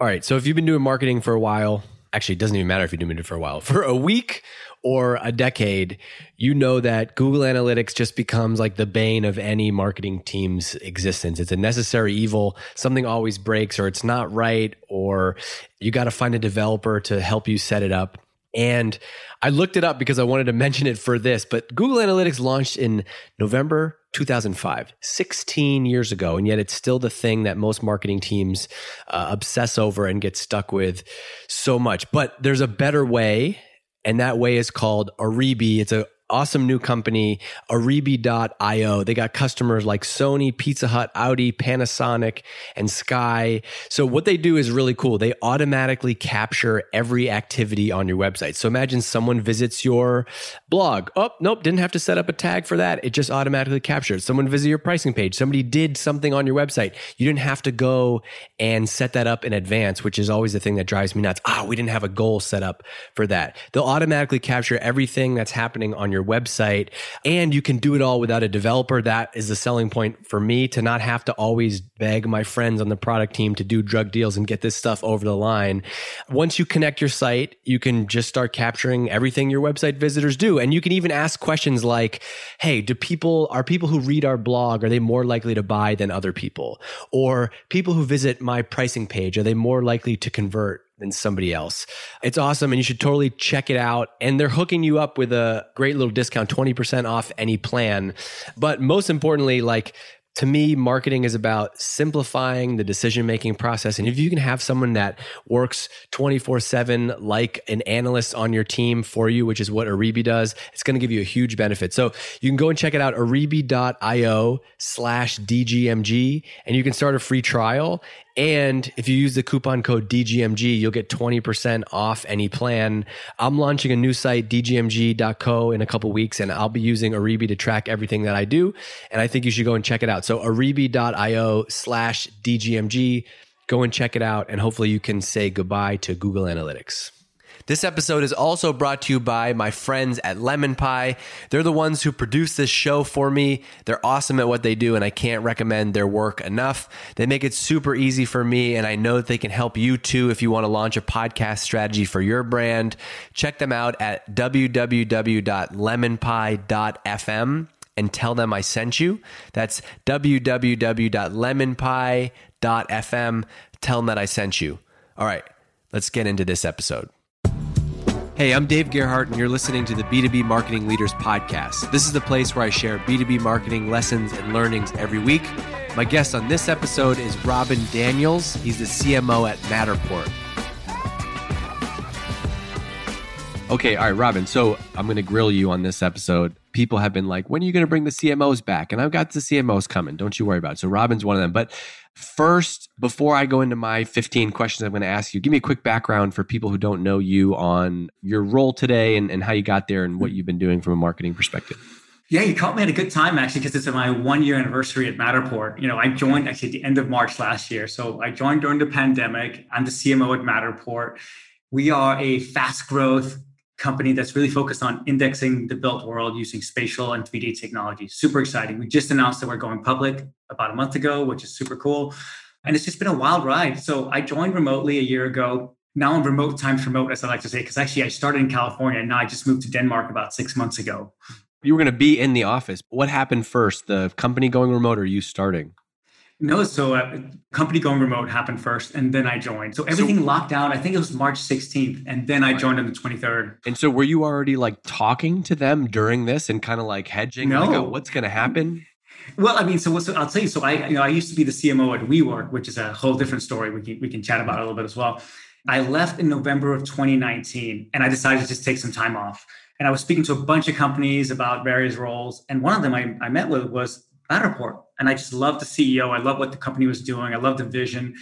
All right. So if you've been doing marketing for a while, actually, it doesn't even matter if you've been doing it for a while, for a week or a decade, you know that Google Analytics just becomes like the bane of any marketing team's existence. It's a necessary evil. Something always breaks or it's not right, or you got to find a developer to help you set it up. And I looked it up because I wanted to mention it for this, but Google Analytics launched in November 2005, 16 years ago. And yet it's still the thing that most marketing teams uh, obsess over and get stuck with so much. But there's a better way. And that way is called Oribi. It's a awesome new company, Oribi.io. They got customers like Sony, Pizza Hut, Audi, Panasonic, and Sky. So what they do is really cool. They automatically capture every activity on your website. So imagine someone visits your blog. Oh, nope, didn't have to set up a tag for that. It just automatically captures. Someone visit your pricing page. Somebody did something on your website. You didn't have to go and set that up in advance, which is always the thing that drives me nuts. Ah, we didn't have a goal set up for that. They'll automatically capture everything that's happening on your your website. And you can do it all without a developer. That is the selling point for me to not have to always beg my friends on the product team to do drug deals and get this stuff over the line. Once you connect your site, you can just start capturing everything your website visitors do. And you can even ask questions like, Hey, do people, are people who read our blog, are they more likely to buy than other people? Or people who visit my pricing page, are they more likely to convert than somebody else. It's awesome and you should totally check it out. And they're hooking you up with a great little discount, 20% off any plan. But most importantly, like to me, marketing is about simplifying the decision making process. And if you can have someone that works 24 7 like an analyst on your team for you, which is what Oribi does, it's going to give you a huge benefit. So you can go and check it out, oribi.io slash DGMG, and you can start a free trial. And if you use the coupon code DGMG, you'll get 20% off any plan. I'm launching a new site, dgmg.co, in a couple weeks, and I'll be using Oribi to track everything that I do. And I think you should go and check it out. So oribi.io slash DGMG. Go and check it out, and hopefully you can say goodbye to Google Analytics. This episode is also brought to you by my friends at Lemonpie. They're the ones who produce this show for me. They're awesome at what they do, and I can't recommend their work enough. They make it super easy for me, and I know that they can help you too if you want to launch a podcast strategy for your brand. Check them out at www.lemonpie.fm and tell them I sent you. That's www.lemonpie.fm. Tell them that I sent you. All right, let's get into this episode. Hey, I'm Dave Gerhardt, and you're listening to the B2B Marketing Leaders Podcast. This is the place where I share B2B marketing lessons and learnings every week. My guest on this episode is Robin Daniels. He's the CMO at Matterport. Okay, all right, Robin. So I'm going to grill you on this episode. People have been like, when are you going to bring the CMOs back? And I've got the CMOs coming. Don't you worry about it. So Robin's one of them. But First, before I go into my 15 questions I'm going to ask you, give me a quick background for people who don't know you on your role today and, and how you got there and what you've been doing from a marketing perspective. Yeah, you caught me at a good time actually, because it's my one year anniversary at Matterport. You know, I joined actually at the end of March last year. So I joined during the pandemic. I'm the CMO at Matterport. We are a fast growth company that's really focused on indexing the built world using spatial and 3D technology. Super exciting. We just announced that we're going public about a month ago, which is super cool. And it's just been a wild ride. So I joined remotely a year ago. Now I'm remote times remote, as I like to say, because actually I started in California and now I just moved to Denmark about six months ago. You were going to be in the office. What happened first? The company going remote or you starting? No, so uh, company going remote happened first, and then I joined. So everything so, locked down. I think it was March 16th, and then I joined on the 23rd. And so, were you already like talking to them during this and kind of like hedging? No, like, oh, what's going to happen? Well, I mean, so, so I'll tell you. So I, you know, I used to be the CMO at WeWork, which is a whole different story. We can we can chat about a little bit as well. I left in November of 2019, and I decided to just take some time off. And I was speaking to a bunch of companies about various roles, and one of them I, I met with was Matterport. And I just loved the CEO. I loved what the company was doing. I loved the vision.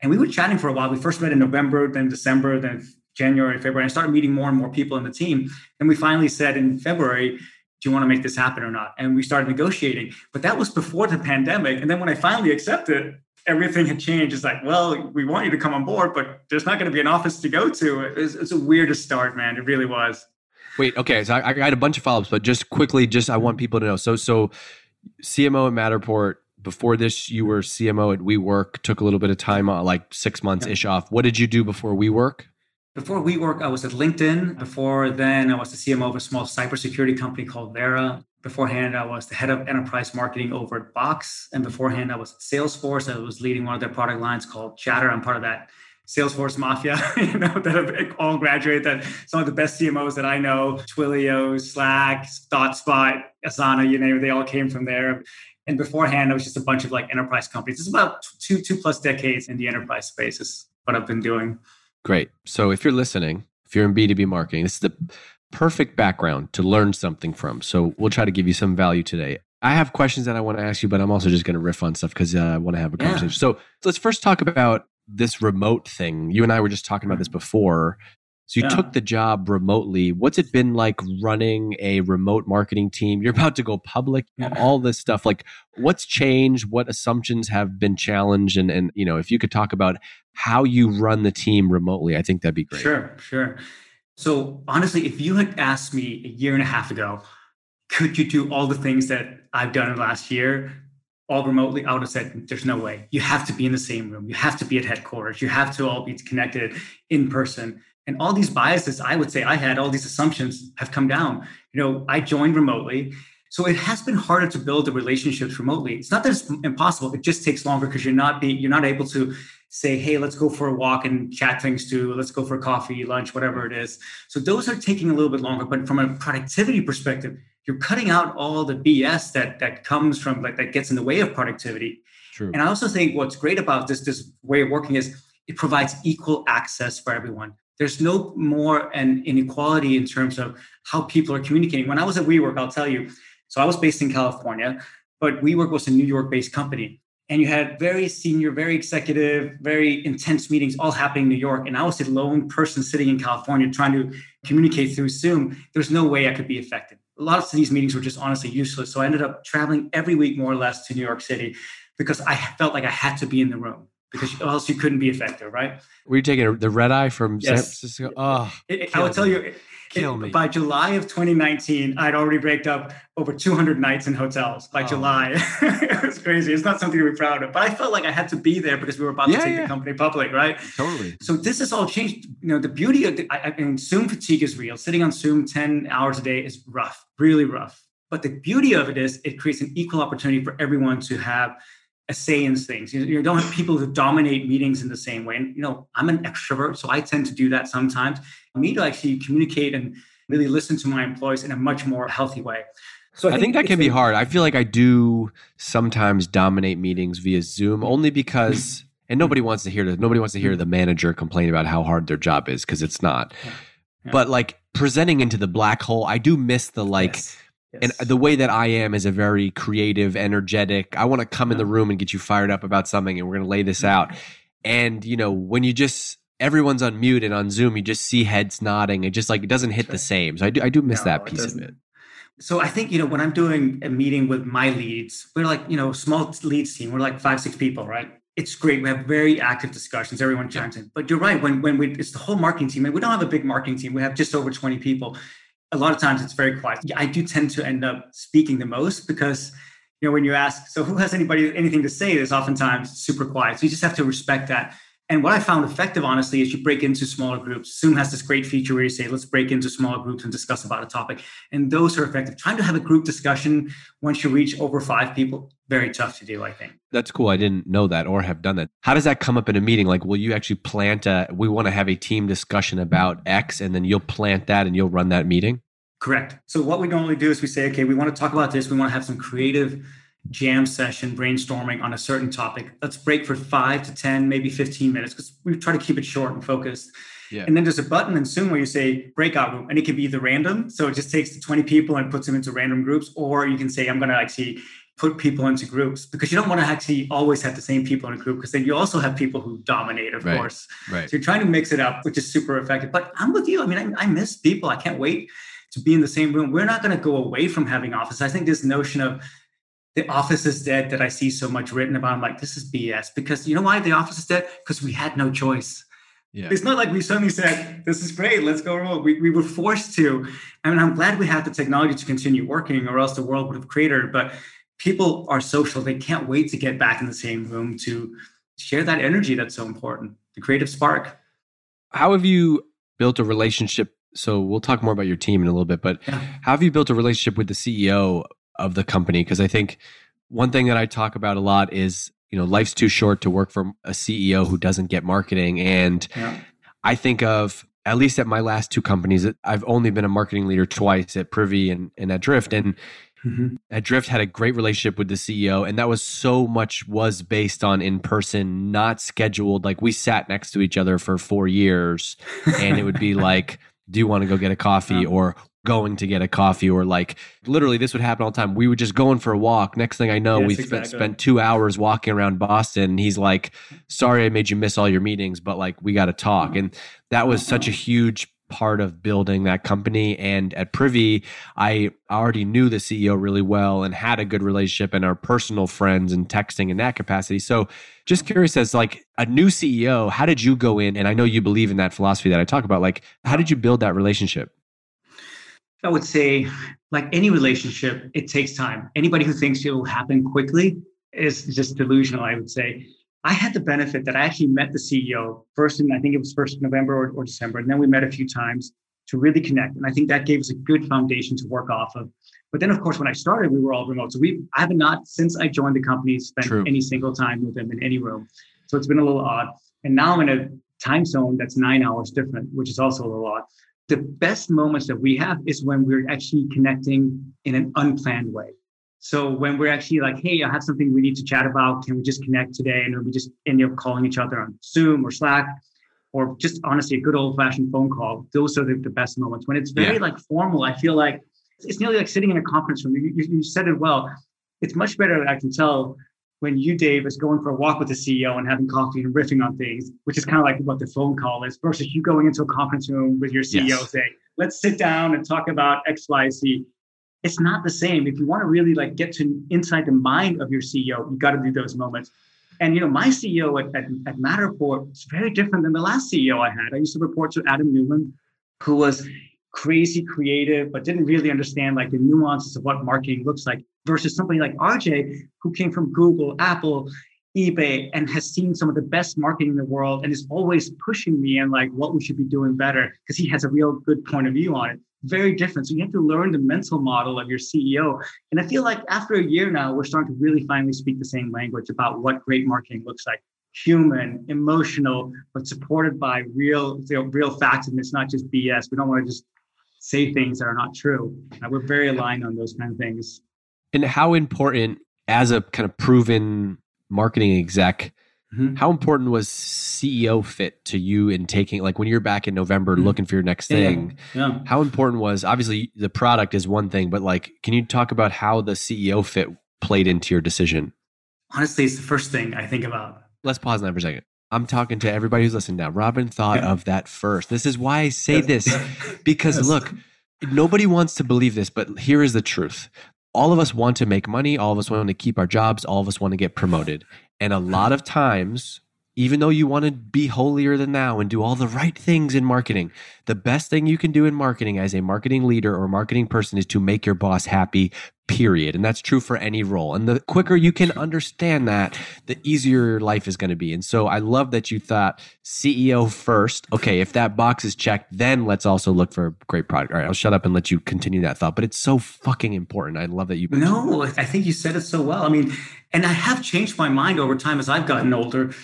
And we were chatting for a while. We first met in November, then December, then January, February. I started meeting more and more people in the team. And we finally said in February, do you want to make this happen or not? And we started negotiating. But that was before the pandemic. And then when I finally accepted, everything had changed. It's like, well, we want you to come on board, but there's not going to be an office to go to. It's, it's a weirdest start, man. It really was. Wait, okay. So I, I got a bunch of follow ups, but just quickly, just I want people to know. So, so CMO at Matterport before this, you were CMO at WeWork, took a little bit of time, like six months ish off. What did you do before WeWork? Before WeWork, I was at LinkedIn. Before then, I was the CMO of a small cybersecurity company called Vera. Beforehand, I was the head of enterprise marketing over at Box. And beforehand, I was at Salesforce. I was leading one of their product lines called Chatter. I'm part of that Salesforce Mafia, you know, that have all graduated, that some of the best CMOs that I know, Twilio, Slack, ThoughtSpot, Asana, you name it, they all came from there. And beforehand, it was just a bunch of like enterprise companies. It's about two, two plus decades in the enterprise space is what I've been doing. Great. So if you're listening, if you're in B2B marketing, this is the perfect background to learn something from. So we'll try to give you some value today. I have questions that I want to ask you, but I'm also just going to riff on stuff because uh, I want to have a conversation. Yeah. So let's first talk about this remote thing. You and I were just talking about this mm-hmm. before. So you yeah. took the job remotely. What's it been like running a remote marketing team? You're about to go public, yeah. all this stuff. Like what's changed? What assumptions have been challenged? And and you know, if you could talk about how you run the team remotely, I think that'd be great. Sure, sure. So honestly, if you had asked me a year and a half ago, could you do all the things that I've done in the last year? All remotely, I would have said, there's no way. You have to be in the same room. You have to be at headquarters. You have to all be connected in person. And all these biases, I would say I had, all these assumptions have come down. You know, I joined remotely. So it has been harder to build the relationships remotely. It's not that it's impossible. It just takes longer because you're not being, you're not able to say, hey, let's go for a walk and chat things to, let's go for coffee, lunch, whatever it is. So those are taking a little bit longer. But from a productivity perspective, you're cutting out all the BS that that comes from like that gets in the way of productivity. True. And I also think what's great about this this way of working is it provides equal access for everyone. There's no more an inequality in terms of how people are communicating. When I was at WeWork, I'll tell you. So I was based in California, but WeWork was a New York-based company. And you had very senior, very executive, very intense meetings all happening in New York. And I was a lone person sitting in California trying to communicate through Zoom. There's no way I could be effective a lot of these meetings were just honestly useless. So I ended up traveling every week more or less to New York City because I felt like I had to be in the room because else you couldn't be effective, right? Were you taking the red eye from yes. San Francisco? Oh, it, it, I will tell you, Kill me. By July of 2019, I'd already raked up over 200 nights in hotels. By oh. July, it was crazy. It's not something to be proud of, but I felt like I had to be there because we were about yeah, to take yeah. the company public, right? Totally. So this has all changed. You know, the beauty of the, I, I mean, Zoom fatigue is real. Sitting on Zoom 10 hours a day is rough, really rough. But the beauty of it is it creates an equal opportunity for everyone to have a say in things. You, you, don't have people who dominate meetings in the same way. And you know, I'm an extrovert, so I tend to do that sometimes. I need to actually communicate and really listen to my employees in a much more healthy way. So I, I think, think, that can be hard. I feel like I do sometimes dominate meetings via Zoom only because and nobody wants to hear the nobody wants to hear the mm-hmm. manager complain about how hard their job is because it's not. Yeah. Yeah. But like presenting into the black hole, I do miss the like yes. Yes. And the way that I am is a very creative, energetic. I want to come in the room and get you fired up about something, and we're going to lay this mm-hmm. out. And you know, when you just everyone's on mute and on Zoom, you just see heads nodding. It just like it doesn't hit the same. So I do I do miss no, that piece of it. So I think you know when I'm doing a meeting with my leads, we're like you know small leads team. We're like five six people, right? It's great. We have very active discussions. Everyone chimes in. But you're right. When when we it's the whole marketing team, and we don't have a big marketing team. We have just over 20 people a lot of times it's very quiet. I do tend to end up speaking the most because you know when you ask, so who has anybody anything to say? There's oftentimes super quiet. So you just have to respect that. And what I found effective, honestly, is you break into smaller groups. Zoom has this great feature where you say, let's break into smaller groups and discuss about a topic. And those are effective. Trying to have a group discussion once you reach over five people, very tough to do, I think. That's cool. I didn't know that or have done that. How does that come up in a meeting? Like, will you actually plant a, we want to have a team discussion about X and then you'll plant that and you'll run that meeting? Correct. So what we normally do is we say, okay, we want to talk about this. We want to have some creative jam session brainstorming on a certain topic. Let's break for five to 10, maybe 15 minutes because we try to keep it short and focused. Yeah. And then there's a button in Zoom where you say breakout room, and it can be either random. So it just takes the 20 people and puts them into random groups, or you can say, I'm going to actually put people into groups because you don't want to actually always have the same people in a group because then you also have people who dominate, of right. course. Right. So you're trying to mix it up, which is super effective. But I'm with you. I mean, I, I miss people. I can't wait to be in the same room. We're not going to go away from having office. I think this notion of the office is dead that I see so much written about, I'm like, this is BS. Because you know why the office is dead? Because we had no choice. Yeah. It's not like we suddenly said, this is great, let's go remote. We, we were forced to. I mean, I'm glad we had the technology to continue working, or else the world would have cratered. But people are social. They can't wait to get back in the same room to share that energy that's so important, the creative spark. How have you built a relationship? So we'll talk more about your team in a little bit, but yeah. how have you built a relationship with the CEO of the company? Because I think one thing that I talk about a lot is, you know, life's too short to work for a CEO who doesn't get marketing. And yeah. I think of at least at my last two companies, I've only been a marketing leader twice at Privy and, and at Drift. And mm-hmm. at Drift had a great relationship with the CEO. And that was so much was based on in person, not scheduled. Like we sat next to each other for four years and it would be like, do you want to go get a coffee? Or going to get a coffee or like literally this would happen all the time. We would just going for a walk. Next thing I know, yes, we exactly. spent two hours walking around Boston. And he's like, sorry, I made you miss all your meetings, but like we got to talk. Mm-hmm. And that was such a huge part of building that company. And at Privy, I already knew the CEO really well and had a good relationship and are personal friends and texting in that capacity. So just curious as like a new CEO, how did you go in? And I know you believe in that philosophy that I talk about. Like, how did you build that relationship? I would say, like any relationship, it takes time. Anybody who thinks it will happen quickly is just delusional, I would say. I had the benefit that I actually met the CEO first in, I think it was first November or, or December. And then we met a few times to really connect. And I think that gave us a good foundation to work off of. But then, of course, when I started, we were all remote. So we, I have not, since I joined the company, spent True. any single time with them in any room. So it's been a little odd. And now I'm in a time zone that's nine hours different, which is also a little odd the best moments that we have is when we're actually connecting in an unplanned way. So when we're actually like, hey, I have something we need to chat about. Can we just connect today? And we just end up calling each other on Zoom or Slack, or just honestly a good old fashioned phone call. Those are the, the best moments. When it's very yeah. like formal, I feel like it's nearly like sitting in a conference room. You, you, you said it well. It's much better. I can tell when you, Dave, is going for a walk with the CEO and having coffee and riffing on things, which is kind of like what the phone call is, versus you going into a conference room with your CEO yes. saying, let's sit down and talk about X, Y, Z. It's not the same. If you want to really like get to inside the mind of your CEO, you got to do those moments. And you know, my CEO at, at, at Matterport is very different than the last CEO I had. I used to report to Adam Neumann, who was crazy creative, but didn't really understand like the nuances of what marketing looks like versus somebody like RJ, who came from Google, Apple, eBay, and has seen some of the best marketing in the world and is always pushing me and like what we should be doing better because he has a real good point of view on it. Very different. So you have to learn the mental model of your CEO. And I feel like after a year now, we're starting to really finally speak the same language about what great marketing looks like. Human, emotional, but supported by real, you know, real facts, and it's not just BS. We don't want to just say things that are not true. We're very aligned on those kind of things. And how important, as a kind of proven marketing exec, mm-hmm. how important was CEO fit to you in taking, like when you're back in November mm-hmm. looking for your next thing? Yeah. yeah. How important was, obviously, the product is one thing, but like, can you talk about how the CEO fit played into your decision? Honestly, it's the first thing I think about. Let's pause on that for a second. I'm talking to everybody who's listening now. Robin thought yeah. of that first. This is why I say this because look, nobody wants to believe this, but here is the truth all of us want to make money. All of us want to keep our jobs. All of us want to get promoted. And a lot of times, even though you want to be holier than thou and do all the right things in marketing, the best thing you can do in marketing as a marketing leader or marketing person is to make your boss happy, period. And that's true for any role. And the quicker you can understand that, the easier your life is going to be. And so I love that you thought CEO first. Okay, if that box is checked, then let's also look for a great product. All right, I'll shut up and let you continue that thought. But it's so fucking important. I love that you. No, I think you said it so well. I mean, and I have changed my mind over time as I've gotten older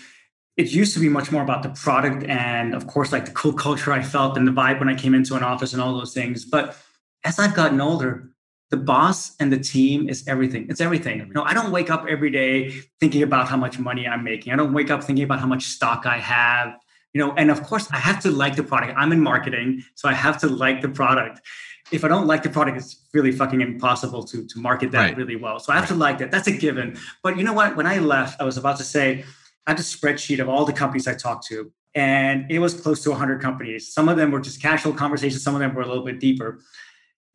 it used to be much more about the product and of course like the cool culture i felt and the vibe when i came into an office and all those things but as i've gotten older the boss and the team is everything. It's everything. You know i don't wake up every day thinking about how much money i'm making. I don't wake up thinking about how much stock i have. You know and of course i have to like the product. I'm in marketing so i have to like the product. If i don't like the product it's really fucking impossible to to market that right. really well. So i have right. to like that. That's a given. But you know what? When i left i was about to say I had a spreadsheet of all the companies I talked to, and it was close to 100 companies. Some of them were just casual conversations, some of them were a little bit deeper.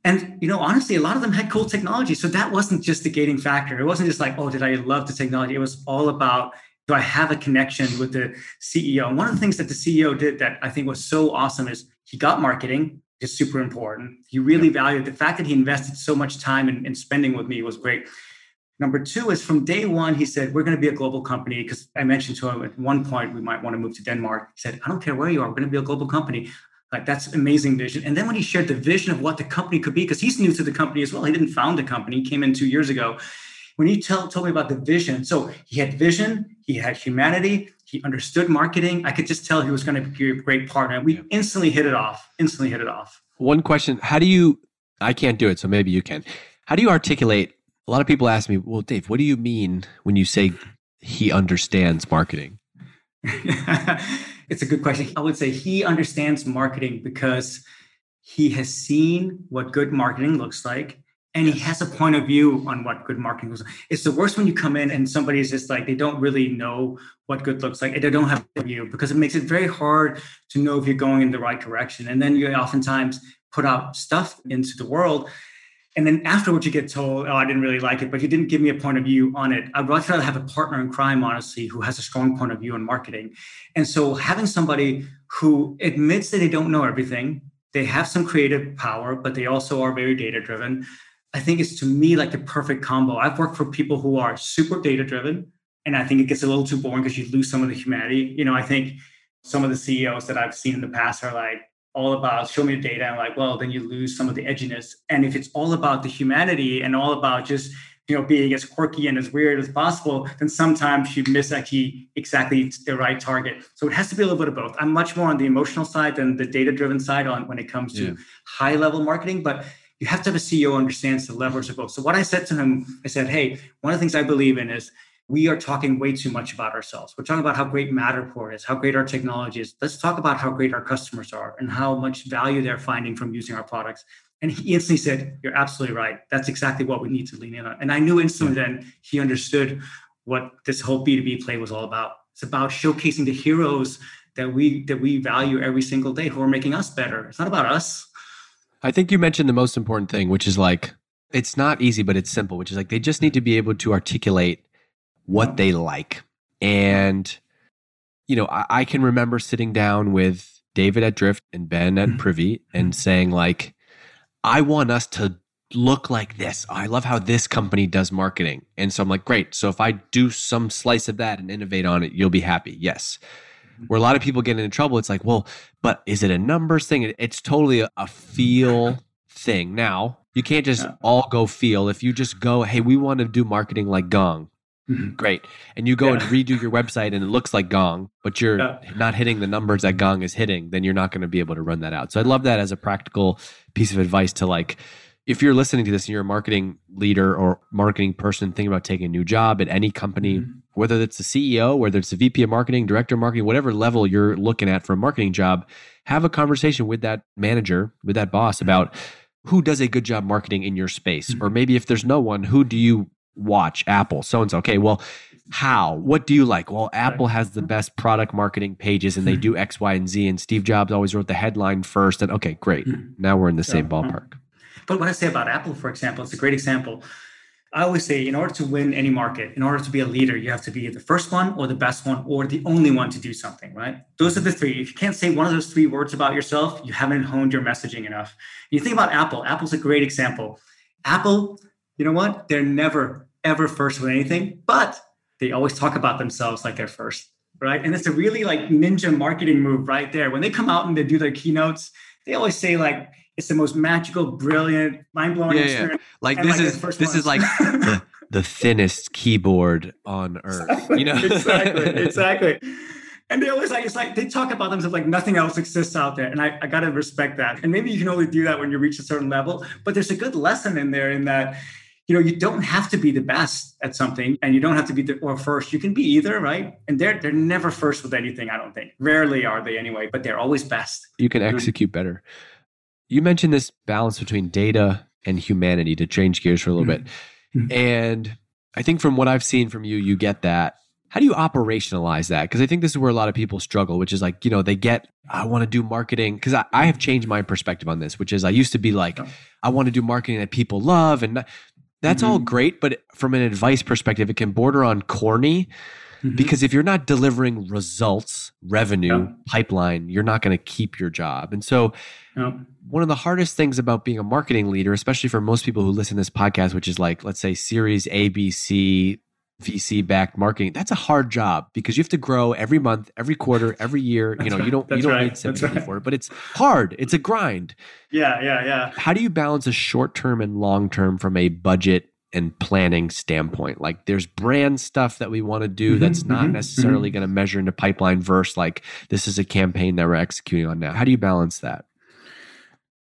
And you know, honestly, a lot of them had cool technology. So that wasn't just the gating factor. It wasn't just like, oh, did I love the technology? It was all about do I have a connection with the CEO? And one of the things that the CEO did that I think was so awesome is he got marketing, which is super important. He really valued the fact that he invested so much time in, in spending with me was great. Number two is from day one, he said, We're going to be a global company. Because I mentioned to him at one point, we might want to move to Denmark. He said, I don't care where you are, we're going to be a global company. Like, that's amazing vision. And then when he shared the vision of what the company could be, because he's new to the company as well, he didn't found the company, he came in two years ago. When he tell, told me about the vision, so he had vision, he had humanity, he understood marketing. I could just tell he was going to be a great partner. We yeah. instantly hit it off, instantly hit it off. One question How do you, I can't do it, so maybe you can. How do you articulate a lot of people ask me, well, Dave, what do you mean when you say he understands marketing? it's a good question. I would say he understands marketing because he has seen what good marketing looks like and he has a point of view on what good marketing looks like. It's the worst when you come in and somebody's just like they don't really know what good looks like. They don't have a view because it makes it very hard to know if you're going in the right direction. And then you oftentimes put out stuff into the world and then afterwards you get told oh i didn't really like it but you didn't give me a point of view on it. I'd much rather have a partner in crime honestly who has a strong point of view on marketing. And so having somebody who admits that they don't know everything they have some creative power but they also are very data driven i think it's to me like the perfect combo. I've worked for people who are super data driven and i think it gets a little too boring because you lose some of the humanity. You know i think some of the ceos that i've seen in the past are like all about show me the data and like well then you lose some of the edginess. And if it's all about the humanity and all about just you know being as quirky and as weird as possible then sometimes you miss actually exactly the right target. So it has to be a little bit of both. I'm much more on the emotional side than the data driven side on when it comes to yeah. high level marketing but you have to have a ceo understands the levers of both. So what i said to him i said hey one of the things i believe in is we are talking way too much about ourselves. We're talking about how great Matterport is, how great our technology is. Let's talk about how great our customers are and how much value they're finding from using our products. And he instantly said, You're absolutely right. That's exactly what we need to lean in on. And I knew instantly then he understood what this whole B2B play was all about. It's about showcasing the heroes that we that we value every single day who are making us better. It's not about us. I think you mentioned the most important thing, which is like it's not easy, but it's simple, which is like they just need to be able to articulate what they like. And, you know, I, I, can remember sitting down with David at Drift and Ben at mm-hmm. Privy and mm-hmm. saying, like, I want us to look like this. I love how this company does marketing. And so I'm like, great. So if I do some slice of that and innovate on it, you'll be happy. Yes. Mm-hmm. Where a lot of people get into trouble, it's like, well, but is it a numbers thing? It's totally a, a feel thing. Now, you can't just all go feel. If you just go, hey, we want to do marketing like Gong, Mm-hmm. Great. And you go yeah. and redo your website and it looks like Gong, but you're yeah. not hitting the numbers that Gong is hitting, then you're not going to be able to run that out. So I love that as a practical piece of advice to like, if you're listening to this and you're a marketing leader or marketing person thinking about taking a new job at any company, mm-hmm. whether it's the CEO, whether it's the VP of marketing, director of marketing, whatever level you're looking at for a marketing job, have a conversation with that manager, with that boss about who does a good job marketing in your space. Mm-hmm. Or maybe if there's no one, who do you watch Apple, so and so. Okay, well, how? What do you like? Well, Apple has the best product marketing pages and they do X, Y, and Z. And Steve Jobs always wrote the headline first. And okay, great. Hmm. Now we're in the same ballpark. But what I say about Apple, for example, it's a great example. I always say, in order to win any market, in order to be a leader, you have to be the first one or the best one or the only one to do something, right? Those are the three. If you can't say one of those three words about yourself, you haven't honed your messaging enough. You think about Apple, Apple's a great example. Apple, you know what? They're never, ever first with anything, but they always talk about themselves like they're first, right? And it's a really like ninja marketing move right there. When they come out and they do their keynotes, they always say like it's the most magical, brilliant, mind blowing yeah, experience. Yeah. Like and this like, is this is like the, the thinnest keyboard on earth. Exactly, you know exactly, exactly. And they always like it's like they talk about themselves like nothing else exists out there, and I, I gotta respect that. And maybe you can only do that when you reach a certain level, but there's a good lesson in there in that you know you don't have to be the best at something and you don't have to be the or first. You can be either right? And they're they're never first with anything i don't think. Rarely are they anyway but they're always best. You can execute better. You mentioned this balance between data and humanity to change gears for a little bit. Mm-hmm. and i think from what i've seen from you you get that. How do you operationalize that? Because i think this is where a lot of people struggle which is like you know they get i want to do marketing because I, I have changed my perspective on this which is i used to be like i want to do marketing that people love and that's mm-hmm. all great, but from an advice perspective, it can border on corny. Mm-hmm. Because if you're not delivering results, revenue, yep. pipeline, you're not going to keep your job. And so, yep. one of the hardest things about being a marketing leader, especially for most people who listen to this podcast, which is like, let's say, series A, B, C, VC backed marketing, that's a hard job because you have to grow every month, every quarter, every year. you know, right. you don't you don't right. need sympathy right. for it, but it's hard. It's a grind. Yeah, yeah, yeah. How do you balance a short term and long term from a budget and planning standpoint? Like there's brand stuff that we want to do mm-hmm, that's not mm-hmm, necessarily mm-hmm. going to measure into pipeline versus like this is a campaign that we're executing on now. How do you balance that?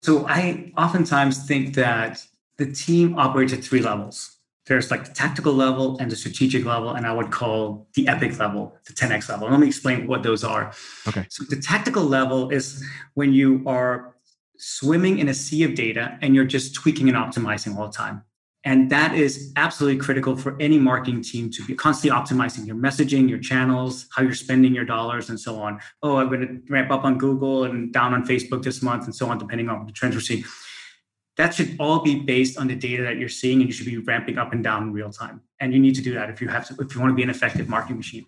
So I oftentimes think that the team operates at three levels there's like the tactical level and the strategic level, and I would call the epic level, the 10x level. Let me explain what those are. Okay. So the tactical level is when you are swimming in a sea of data and you're just tweaking and optimizing all the time. And that is absolutely critical for any marketing team to be constantly optimizing your messaging, your channels, how you're spending your dollars, and so on. Oh, I'm going to ramp up on Google and down on Facebook this month, and so on, depending on the trends we're seeing that should all be based on the data that you're seeing and you should be ramping up and down in real time and you need to do that if you have to if you want to be an effective marketing machine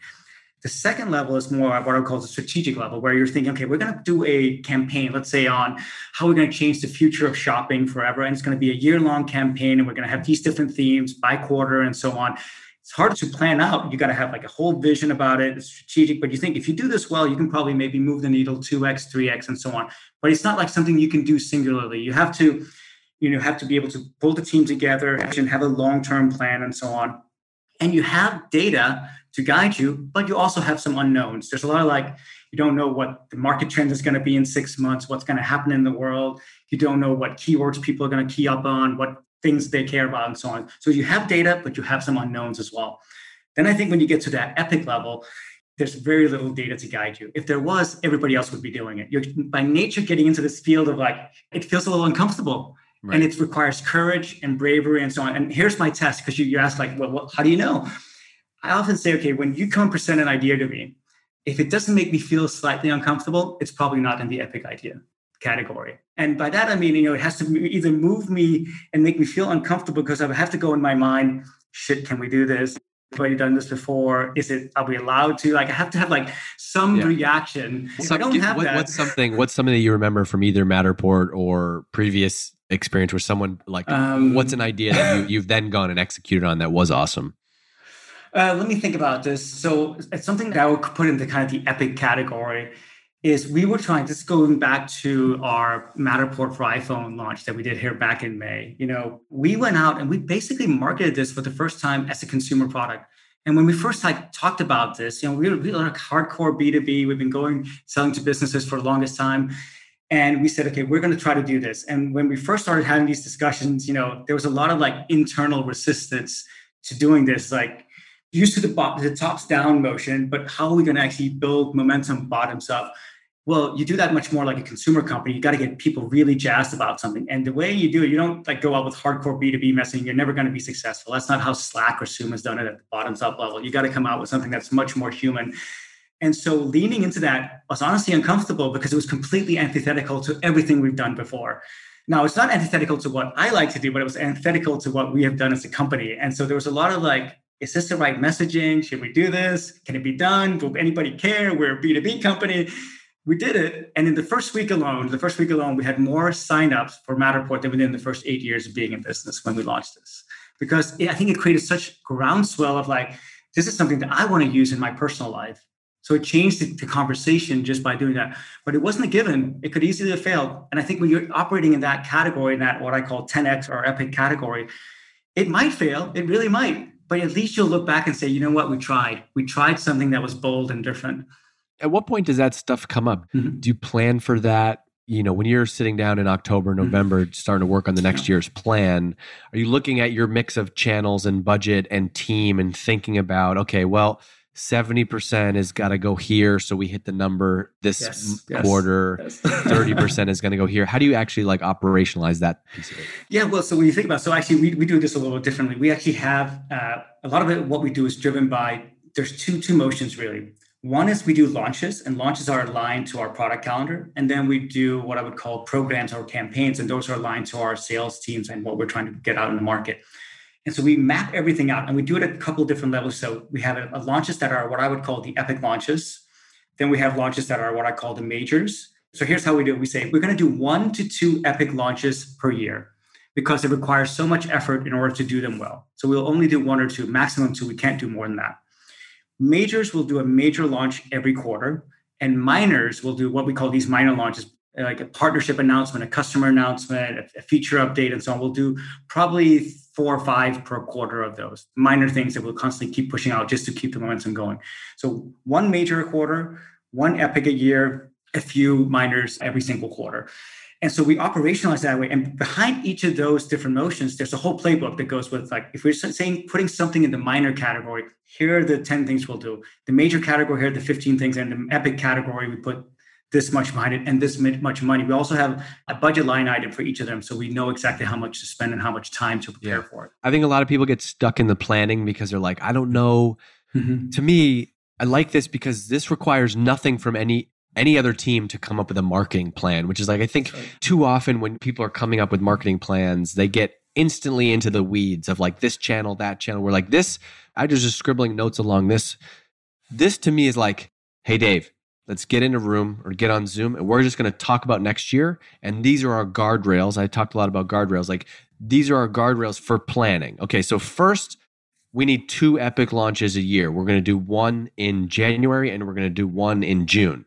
the second level is more what I call the strategic level, where you're thinking, okay, we're going to do a campaign, let's say on how we're going to change the future of shopping forever. And it's going to be a year long campaign, and we're going to have these different themes by quarter and so on. It's hard to plan out. You got to have like a whole vision about it, it's strategic. But you think if you do this well, you can probably maybe move the needle 2x, 3x, and so on. But it's not like something you can do singularly. You have to you know have to be able to pull the team together and have a long-term plan and so on. And you have data to guide you but you also have some unknowns. There's a lot of like you don't know what the market trend is going to be in six months what's going to happen in the world. You don't know what keywords people are going to key up on what things they care about and so on. So you have data but you have some unknowns as well. Then i think when you get to that epic level there's very little data to guide you. If there was, everybody else would be doing it. You're by nature getting into this field of like, it feels a little uncomfortable Right. And it requires courage and bravery and so on. And here's my test because you, you asked, like, well, what, how do you know? I often say, okay, when you come present an idea to me, if it doesn't make me feel slightly uncomfortable, it's probably not in the epic idea category. And by that, I mean, you know, it has to either move me and make me feel uncomfortable because I have to go in my mind, shit, can we do this? Have I done this before? Is it, are we allowed to? Like, I have to have like some yeah. reaction. I don't have what, that. What's something, what's something that you remember from either Matterport or previous experience where someone like um, what's an idea that you, you've then gone and executed on that was awesome? Uh, let me think about this. So it's something that i would put into kind of the epic category is we were trying just going back to our matterport for iphone launch that we did here back in may you know we went out and we basically marketed this for the first time as a consumer product. And when we first like talked about this you know we were, we were like hardcore b2b we've been going selling to businesses for the longest time and we said okay we're going to try to do this. And when we first started having these discussions you know there was a lot of like internal resistance to doing this like used to the, the tops down motion but how are we going to actually build momentum bottoms up? Well you do that much more like a consumer company. You got to get people really jazzed about something. And the way you do it you don't like go out with hardcore b2b messaging. You're never going to be successful. That's not how slack or zoom has done it at the bottoms up level. You got to come out with something that's much more human and so leaning into that was honestly uncomfortable because it was completely antithetical to everything we've done before. Now, it's not antithetical to what I like to do, but it was antithetical to what we have done as a company. And so there was a lot of like, is this the right messaging? Should we do this? Can it be done? Will anybody care? We're a B2B company. We did it. And in the first week alone, the first week alone, we had more signups for Matterport than within the first eight years of being in business when we launched this. Because I think it created such groundswell of like, this is something that I want to use in my personal life. So it changed the, the, conversation just by doing that. But it wasn't a given. It could easily have failed. And I think when you're operating in that category, in that what I call 10x or epic category, it might fail. It really might. But at least you'll look back and say, you know what, we tried. We tried something that was bold and different. At what point does that stuff come up? Mm-hmm. Do you plan for that? You know, when you're sitting down in October, mm-hmm. November, mm-hmm. starting to work on the next yeah. year's plan, are you looking at your mix of channels and budget and team and thinking about, okay, well, 70% has got to go here so we hit the number this yes, quarter. Yes, yes. 30% is going to go here. How do you actually like operationalize that piece of it? Yeah well so when you think about it, so actually we, we do this a little differently. We actually have uh, a lot of it what we do is driven by there's two two motions really. One is we do launches and launches are aligned to our product calendar and then we do what i would call programs or campaigns and those are aligned to our sales teams and what we're trying to get out in the market And so we map everything out and we do it at a couple different levels. So we have a, a launches that are what I would call the epic launches. Then we have launches that are what I call the majors. So here's how we do it. We say we're going to do one to two epic launches per year because it requires so much effort in order to do them well. So we'll only do one or two, maximum two. We can't do more than that. Majors will do a major launch every quarter, and minors will do what we call these minor launches like a partnership announcement, a customer announcement, a, feature update, and so on. We'll do probably four or five per quarter of those minor things that we'll constantly keep pushing out just to keep the momentum going. So one major a quarter, one epic a year, a few minors every single quarter. And so we operationalize that way. And behind each of those different motions, there's a whole playbook that goes with like, if we're saying putting something in the minor category, here are the 10 things we'll do. The major category, here are the 15 things. And the epic category, we put this much money and this much money. We also have a budget line item for each of them, so we know exactly how much to spend and how much time to prepare yeah. for it. I think a lot of people get stuck in the planning because they're like, I don't know. Mm-hmm. To me, I like this because this requires nothing from any any other team to come up with a marketing plan, which is like I think right. too often when people are coming up with marketing plans, they get instantly into the weeds of like this channel, that channel. We're like this. I just just scribbling notes along this. This to me is like, hey Dave, let's get in a room or get on Zoom and we're just going to talk about next year. And these are our guardrails. I talked a lot about guardrails. Like these are our guardrails for planning. Okay, so first, we need two epic launches a year. We're going to do one in January and we're going to do one in June.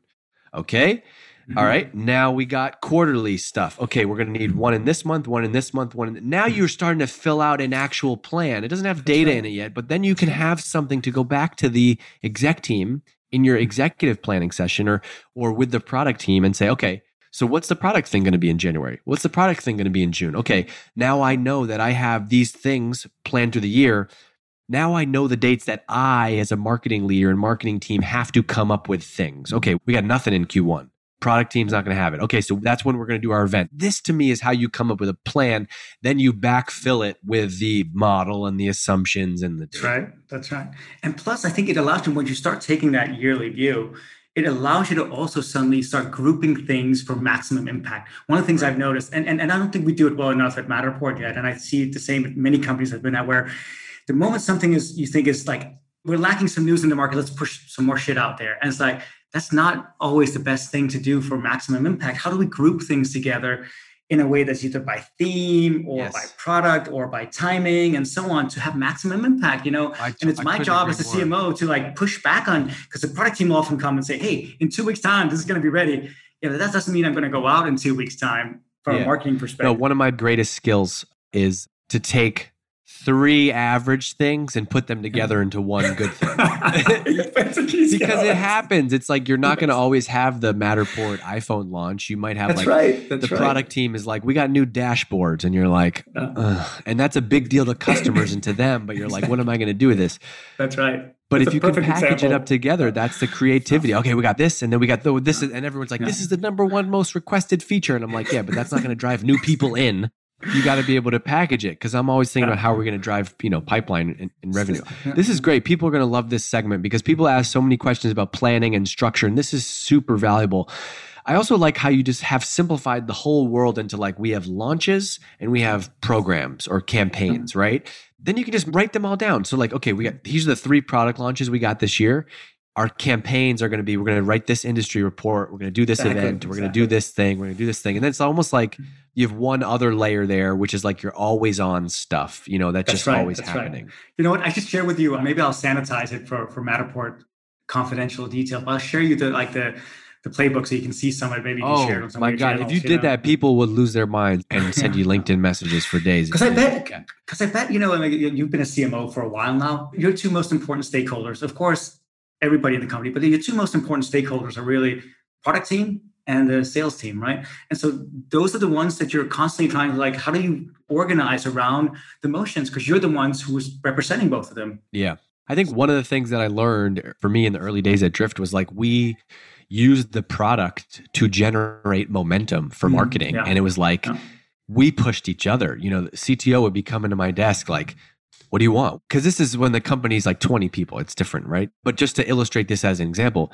Okay. Mm-hmm. All right. Now we got quarterly stuff. Okay, we're going to need one in this month, one in this month, one in. Now you're starting to fill out an actual plan. It doesn't have data in it yet, but then you can have something to go back to the exec team in your executive planning session or or with the product team and say, okay, so what's the product thing going to be in January? What's the product thing going to be in June? Okay, now I know that I have these things planned through the year. Now I know the dates that I, as a marketing leader and marketing team, have to come up with things. Okay, we got nothing in Q1 product team's not going to have it. Okay, so that's when we're going to do our event. This to me is how you come up with a plan. Then you backfill it with the model and the assumptions and the. That's right. That's right. And plus, I think it allows you, when you start taking that yearly view, it allows you to also suddenly start grouping things for maximum impact. One of the things I've noticed, and, and, and I don't think we do it well enough at Matterport yet, and I see the same many companies have been at where the moment something is you think is like we're lacking some news in the market, let's push some more shit out there. And it's like that's not always the best thing to do for maximum impact. How do we group things together in a way that's either by theme or yes. by product or by timing and so on to have maximum impact, you know? and it's my job as a CMO to like push back on because the product team will often come and say, hey, in two weeks' time, this is going to be ready. You know, that doesn't mean I'm going to go out in two weeks' time from yeah. a marketing perspective. No, one of my greatest skills is to take three average things and put them together into one good thing. because it happens. It's like you're not going to always have the Matterport iPhone launch. You might have that's like right. That's the right. product team is like, we got new dashboards, and you're like, uh. and that's a big deal to customers and to them. But you're like, what am I going to do with this? That's right. But that's if you can package example. it up together, that's the creativity. Okay, we got this, and then we got the, this, and everyone's like, "This is the number one most requested feature," and I'm like, "Yeah, but that's not going to drive new people in." You got to be able to package it because I'm always thinking about how we're going to drive, you know, pipeline and, and revenue. This is great. People are going to love this segment because people ask so many questions about planning and structure, and this is super valuable. I also like how you just have simplified the whole world into like we have launches and we have programs or campaigns, right? Then you can just write them all down. So like, okay, we got these are the three product launches we got this year our campaigns are going to be we're going to write this industry report we're going to do this exactly, event we're exactly. going to do this thing we're going to do this thing and then it's almost like mm-hmm. You have one other layer there which is like you're always on stuff you know that's, that's just right, always happening right. you know what i just share with you maybe i'll sanitize it for for matterport confidential detail but i'll share you the like the the playbook so you can see some of it. Maybe you can oh, share it oh on some my God! Channels, if you, you did know? that, people would lose their minds and send you LinkedIn messages for days. Because I bet, because I bet you know, you've been a CMO for a while now. Your two most important stakeholders, of course, everybody in the company, but the two most important stakeholders are really product team and the sales team, right? And so those are the ones that you're constantly trying to like, how do you organize around the motions? Because you're the ones who's representing both of them. Yeah. I think one of the things that I learned for me in the early days at Drift was like we used the product to generate momentum for mm-hmm. marketing. Yeah. And it was like yeah. we pushed each other. You know, the CTO would be coming to my desk like, what do you want? Because this is when the company's like 20 people. It's different, right? But just to illustrate this as an example,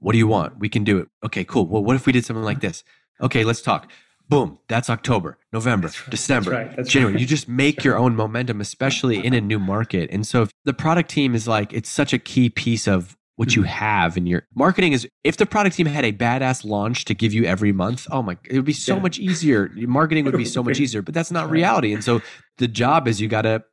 what do you want? We can do it. Okay, cool. Well, what if we did something like this? Okay, let's talk. boom, that's October, November, that's right, December, that's right, that's January. Right. You just make your own momentum, especially in a new market. And so if the product team is like, it's such a key piece of what you mm-hmm. have in your marketing is if the product team had a badass launch to give you every month oh my it would be so yeah. much easier marketing would be so much easier but that's not reality and so the job is you got to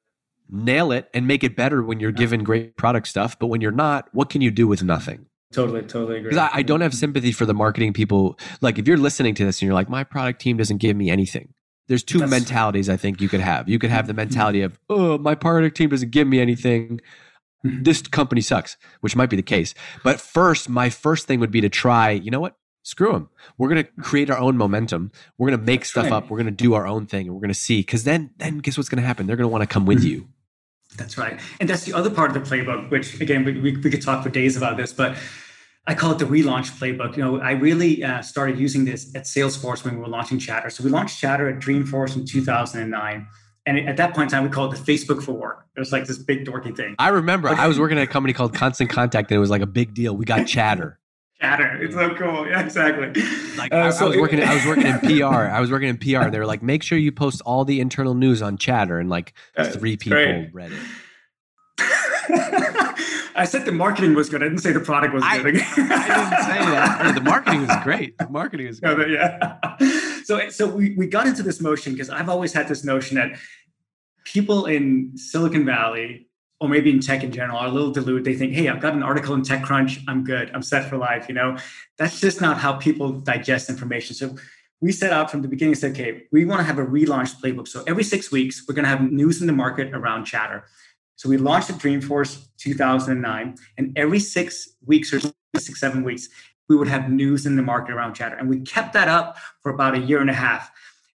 nail it and make it better when you're given great product stuff but when you're not what can you do with nothing Totally, totally agree. Because I, I, don't have sympathy for the marketing people. Like, if you're listening to this and you're like, my product team doesn't give me anything. There's two That's, mentalities I think you could have. You could have the mm-hmm. mentality of, oh, my product team doesn't give me anything. Mm-hmm. This company sucks, which might be the case. But first, my first thing would be to try, you know what? Screw them. We're going to create our own momentum. We're going to make That's stuff right. up. We're going to do our own thing and we're going to see. Because then, then guess what's going to happen? They're going to want to come with mm-hmm. you. That's right. And that's the other part of the playbook, which again, we, we, we could talk for days about this, but I call it the relaunch playbook. You know, I really uh, started using this at Salesforce when we were launching Chatter. So we launched Chatter at Dreamforce in 2009. And at that point in time, we called it the Facebook for work. It was like this big dorky thing. I remember I was working at a company called Constant Contact, and it was like a big deal. We got Chatter. Chatter. It's so cool. Yeah, exactly. Like uh, I, so I, was working. I was working in PR. I was working in PR, and they were like, "Make sure you post all the internal news on Chatter." And like three people great. read it. I said the marketing was good. I didn't say the product was I, good. I didn't say that. the marketing was great. The marketing was great. yeah. So, so we, we got into this motion because I've always had this notion that people in Silicon Valley or maybe in tech in general are a little deluded. They think, hey, I've got an article in TechCrunch. I'm good. I'm set for life. You know, that's just not how people digest information. So we set out from the beginning said, okay, we want to have a relaunch playbook. So every six weeks, we're going to have news in the market around chatter. So we launched at Dreamforce 2009, and every six weeks or six, seven weeks, we would have news in the market around chatter. And we kept that up for about a year and a half.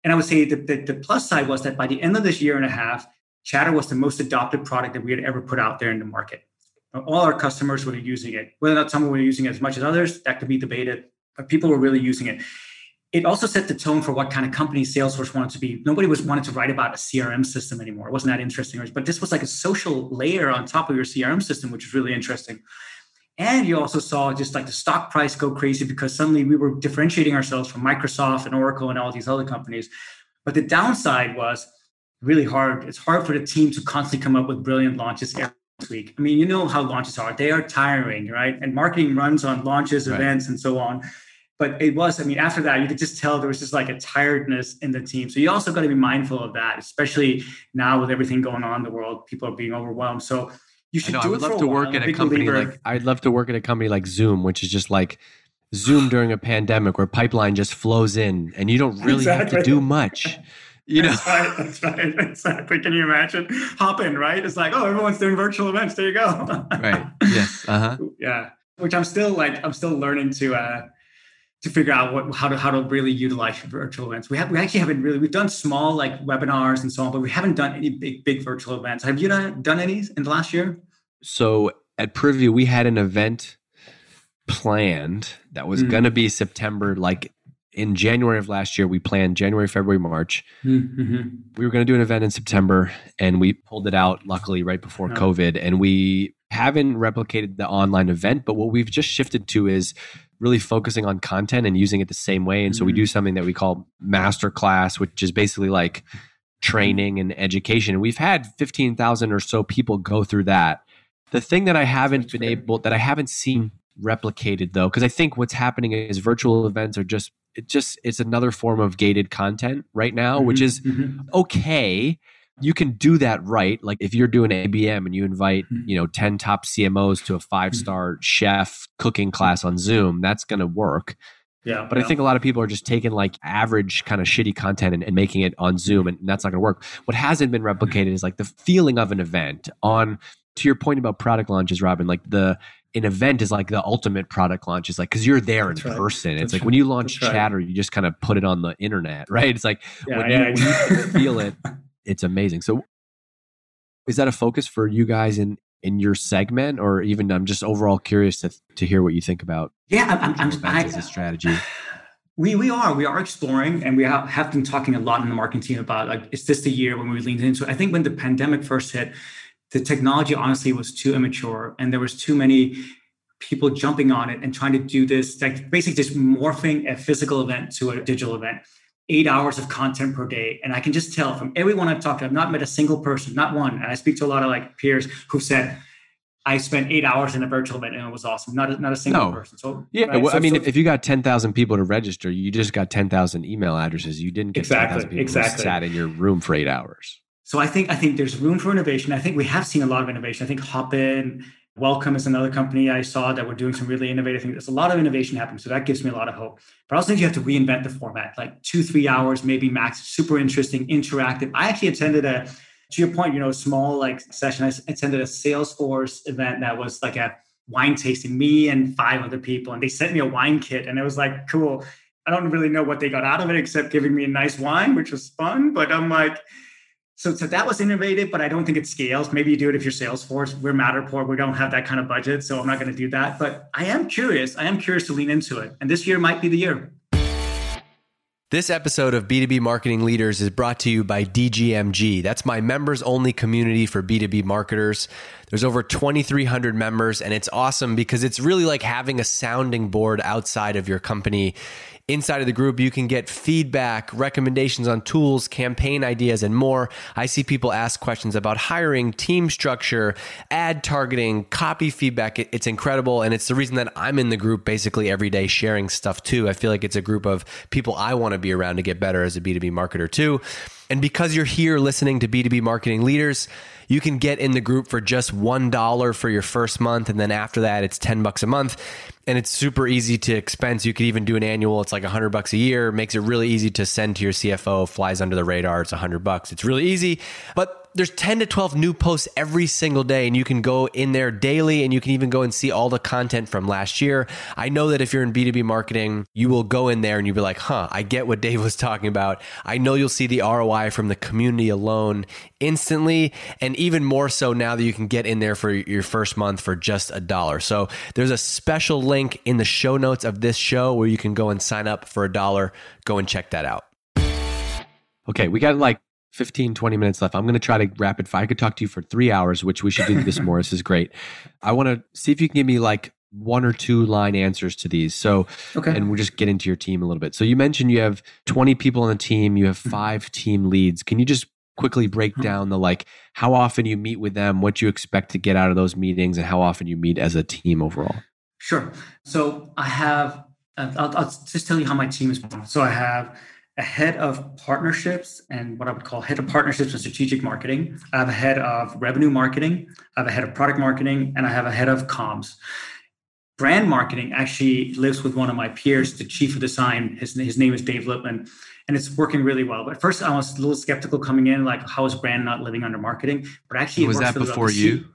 And I would say that the, the plus side was that by the end of this year and a half, chatter was the most adopted product that we had ever put out there in the market. All our customers were using it. Whether or not some were using it as much as others, that could be debated, but people were really using it it also set the tone for what kind of company Salesforce wanted to be. Nobody was wanted to write about a CRM system anymore. It wasn't that interesting. But this was like a social layer on top of your CRM system, which is really interesting. And you also saw just like the stock price go crazy because suddenly we were differentiating ourselves from Microsoft and Oracle and all these other companies. But the downside was really hard. It's hard for the team to constantly come up with brilliant launches every week. I mean, you know how launches are. They are tiring, right? And marketing runs on launches, right. events, and so on but it was i mean after that you could just tell there was just like a tiredness in the team so you also got to be mindful of that especially now with everything going on in the world people are being overwhelmed so you should know, do I would love to work at a company believer. like I'd love to work at a company like Zoom, which is just like Zoom during a pandemic where pipeline just flows in and you don't really exactly. have to do much. You know, that's right. That's right. Exactly. Can you imagine? Hopin, right? It's like, oh, everyone's doing virtual events. There you go. right. Yes. Uh huh. Yeah. Which I'm still like, I'm still learning to uh to figure out what how to how to really utilize virtual events. We have we actually haven't really we've done small like webinars and so on, but we haven't done any big big virtual events. Have you done done any in the last year? So at Privy, we had an event planned that was mm-hmm. going to be September, like in January of last year. We planned January, February, March. Mm-hmm. We were going to do an event in September, and we pulled it out. Luckily, right before oh. COVID, and we haven't replicated the online event. But what we've just shifted to is really focusing on content and using it the same way. And so we do mm-hmm. something that we call masterclass, which is basically like training and education. And we've had 15,000 or so people go through that. The thing that I haven't been able, that I haven't seen replicated though, because I think what's happening is virtual events are just, it just, it's another form of gated content right now, mm-hmm. which is mm-hmm. okay you can do that right. Like if you're doing ABM and you invite, hmm. you know, 10 top CMOs to a five star hmm. chef cooking class on Zoom, that's going to work. Yeah. But yeah. I think a lot of people are just taking like average kind of shitty content and, and making it on Zoom, and that's not going to work. What hasn't been replicated is like the feeling of an event on, to your point about product launches, Robin, like the, an event is like the ultimate product launch is like because you're there That's in right. person. That's it's like right. when you launch That's Chatter, right. you just kind of put it on the internet, right? It's like yeah, when, yeah, you, when you feel it, it's amazing. So is that a focus for you guys in in your segment or even I'm just overall curious to to hear what you think about yeah I'm, I'm I, as a strategy we we are we are exploring and we have, have been talking a lot in the marketing team about like is this the year when we leaned into it I think when the pandemic first hit the technology honestly was too immature and there was too many people jumping on it and trying to do this like basically just morphing a physical event to a digital event eight hours of content per day. And I can just tell from everyone I've talked to, I've not met a single person, not one. And I speak to a lot of like peers who said, I spent eight hours in a virtual event and it was awesome. Not a, not a single no. person. So yeah, right? well, so, I mean, so, if you got ten thousand people to register, you just got ten thousand email addresses. You didn't get exactly, people exactly. sat in your room for eight hours. So I think I think there's room for innovation. I think we have seen a lot of innovation. I think Hopin, Welcome is another company I saw that were doing some really innovative things. There's a lot of innovation happening, so that gives me a lot of hope. But I also think you have to reinvent the format, like two, three hours, maybe max. Super interesting, interactive. I actually attended a to your point, you know, small like session. I attended a Salesforce event that was like a wine tasting, me and five other people, and they sent me a wine kit, and it was like cool. I don't really know what they got out of it except giving me a nice wine, which was fun. But I'm like, so, so that was innovative, but I don't think it scales. Maybe you do it if you're Salesforce. We're Matterport. We don't have that kind of budget, so I'm not going to do that. But I am curious. I am curious to lean into it, and this year might be the year. This episode of B2B Marketing Leaders is brought to you by DGMG. That's my members only community for B2B marketers. There's over 2,300 members, and it's awesome because it's really like having a sounding board outside of your company. Inside of the group, you can get feedback, recommendations on tools, campaign ideas, and more. I see people ask questions about hiring, team structure, ad targeting, copy feedback. It's incredible. And it's the reason that I'm in the group basically every day sharing stuff too. I feel like it's a group of people I want to be around to get better as a B2B marketer too. And because you're here listening to B2B marketing leaders, you can get in the group for just $1 for your first month. And then after that, it's 10 bucks a month and it's super easy to expense. You could even do an annual. It's like a hundred bucks a year. Makes it really easy to send to your CFO. Flies under the radar. It's a hundred bucks. It's really easy, but there's 10 to 12 new posts every single day and you can go in there daily and you can even go and see all the content from last year. I know that if you're in B2B marketing, you will go in there and you'll be like, "Huh, I get what Dave was talking about." I know you'll see the ROI from the community alone instantly and even more so now that you can get in there for your first month for just a dollar. So, there's a special link in the show notes of this show where you can go and sign up for a dollar. Go and check that out. Okay, we got like 15, 20 minutes left. I'm going to try to rapid fire. I could talk to you for three hours, which we should do this more. This is great. I want to see if you can give me like one or two line answers to these. So, okay. and we'll just get into your team a little bit. So, you mentioned you have 20 people on the team, you have mm-hmm. five team leads. Can you just quickly break mm-hmm. down the like how often you meet with them, what you expect to get out of those meetings, and how often you meet as a team overall? Sure. So, I have, uh, I'll, I'll just tell you how my team is. So, I have a head of partnerships and what I would call head of partnerships and strategic marketing. I have a head of revenue marketing. I have a head of product marketing, and I have a head of comms. Brand marketing actually lives with one of my peers, the chief of design. His, his name is Dave Lippman, and it's working really well. But first, I was a little skeptical coming in, like, how is brand not living under marketing? But actually, was that before you?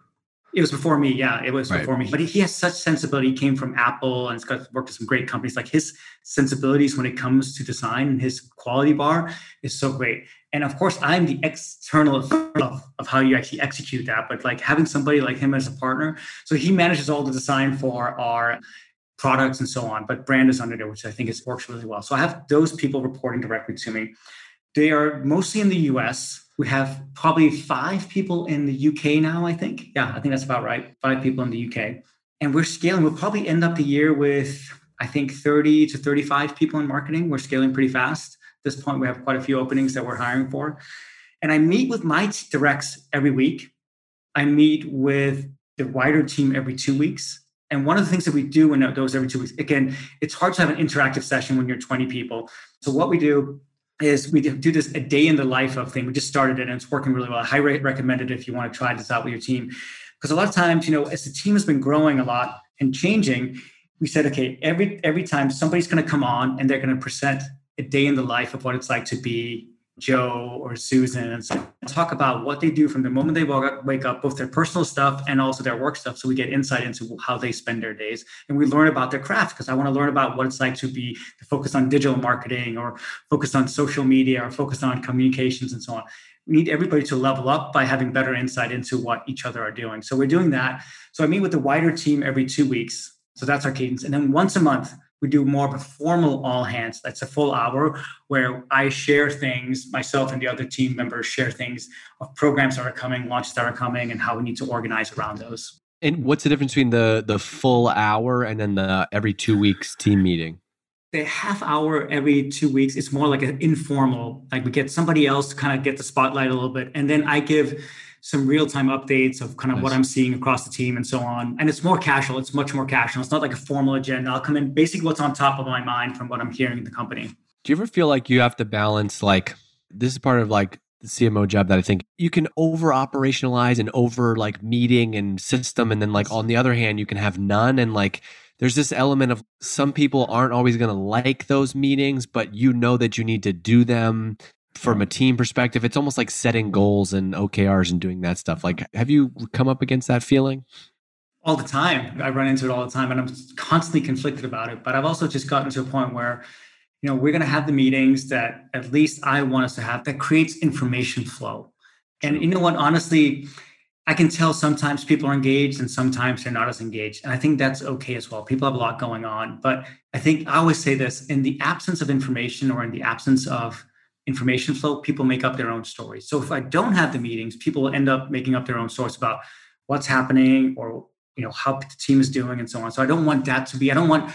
It was before me. Yeah, it was right. before me. But he has such sensibility. He came from Apple and has got worked with some great companies. Like his sensibilities when it comes to design and his quality bar is so great. And of course, I'm the external of, of how you actually execute that. But like having somebody like him as a partner, so he manages all the design for our products and so on. But brand is under there, which I think is works really well. So I have those people reporting directly to me. They are mostly in the US we have probably five people in the UK now, I think. Yeah, I think that's about right. Five people in the UK. And we're scaling. We'll probably end up the year with, I think, 30 to 35 people in marketing. We're scaling pretty fast. At this point, we have quite a few openings that we're hiring for. And I meet with my directs every week. I meet with the wider team every two weeks. And one of the things that we do in those every two weeks, again, it's hard to have an interactive session when you're 20 people. So what we do is we do this a day in the life of thing. We just started it and it's working really well. I highly recommend it if you want to try this out with your team. Because a lot of times, you know, as the team has been growing a lot and changing, we said, okay, every every time somebody's going to come on and they're going to present a day in the life of what it's like to be Joe or Susan and talk about what they do from the moment they wake up, both their personal stuff and also their work stuff. So we get insight into how they spend their days and we learn about their craft because I want to learn about what it's like to be focused on digital marketing or focused on social media or focused on communications and so on. We need everybody to level up by having better insight into what each other are doing. So we're doing that. So I meet with the wider team every two weeks. So that's our cadence. And then once a month, we do more of a formal all hands. That's a full hour where I share things, myself and the other team members share things of programs that are coming, launches that are coming, and how we need to organize around those. And what's the difference between the the full hour and then the every two weeks team meeting? the half hour every two weeks it's more like an informal like we get somebody else to kind of get the spotlight a little bit and then i give some real-time updates of kind of nice. what i'm seeing across the team and so on and it's more casual it's much more casual it's not like a formal agenda i'll come in basically what's on top of my mind from what i'm hearing in the company do you ever feel like you have to balance like this is part of like the CMO job that I think you can over operationalize and over like meeting and system. And then like on the other hand, you can have none. And like there's this element of some people aren't always going to like those meetings, but you know that you need to do them from a team perspective. It's almost like setting goals and OKRs and doing that stuff. Like, have you come up against that feeling? All the time. I run into it all the time and I'm constantly conflicted about it. But I've also just gotten to a point where, you know, we're going to have the meetings that at least I want us to have that creates information flow. And you know what? Honestly, I can tell sometimes people are engaged and sometimes they're not as engaged. And I think that's okay as well. People have a lot going on. But I think I always say this in the absence of information or in the absence of information flow, people make up their own stories. So if I don't have the meetings, people end up making up their own stories about what's happening or you know how the team is doing and so on. So I don't want that to be, I don't want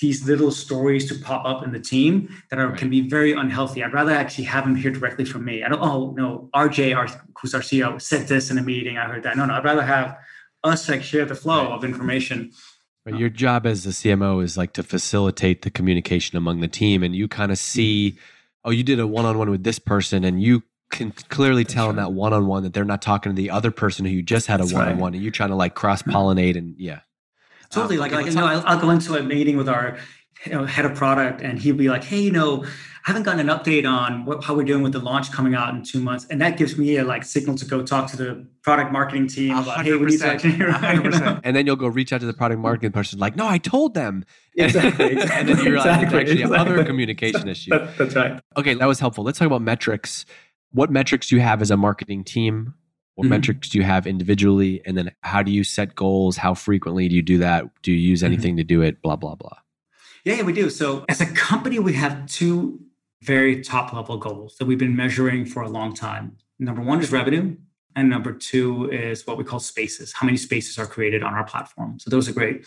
these little stories to pop up in the team that are, right. can be very unhealthy. I'd rather actually have them hear directly from me. I don't, oh no, RJ, our, who's our CEO, said this in a meeting. I heard that. No, no, I'd rather have us like share the flow right. of information. But your job as the CMO is like to facilitate the communication among the team, and you kind of see, mm-hmm. Oh, you did a one-on-one with this person, and you can clearly tell right. in that one-on-one that they're not talking to the other person who you just had a one-on-one, and you're trying to like cross-pollinate, and yeah. Totally. Um, like, like you know, I'll, I'll, go into a meeting with our you know, head of product, and he'll be like, "Hey, you know, I haven't gotten an update on what, how we're doing with the launch coming out in two months," and that gives me a like signal to go talk to the product marketing team. About, hey, we need to And then you'll go reach out to the product marketing person, like, "No, I told them." Exactly. and then you realize exactly, it's actually exactly. other communication issue. That, that's right. Okay, that was helpful. Let's talk about metrics. What metrics do you have as a marketing team? What mm-hmm. metrics do you have individually? And then how do you set goals? How frequently do you do that? Do you use mm-hmm. anything mm-hmm. to do it? Blah, blah, blah. Yeah, we do. So as a company, we have two very top level goals that we've been measuring for a long time. Number one is revenue. And number two is what we call spaces. How many spaces are created on our platform? So those are great.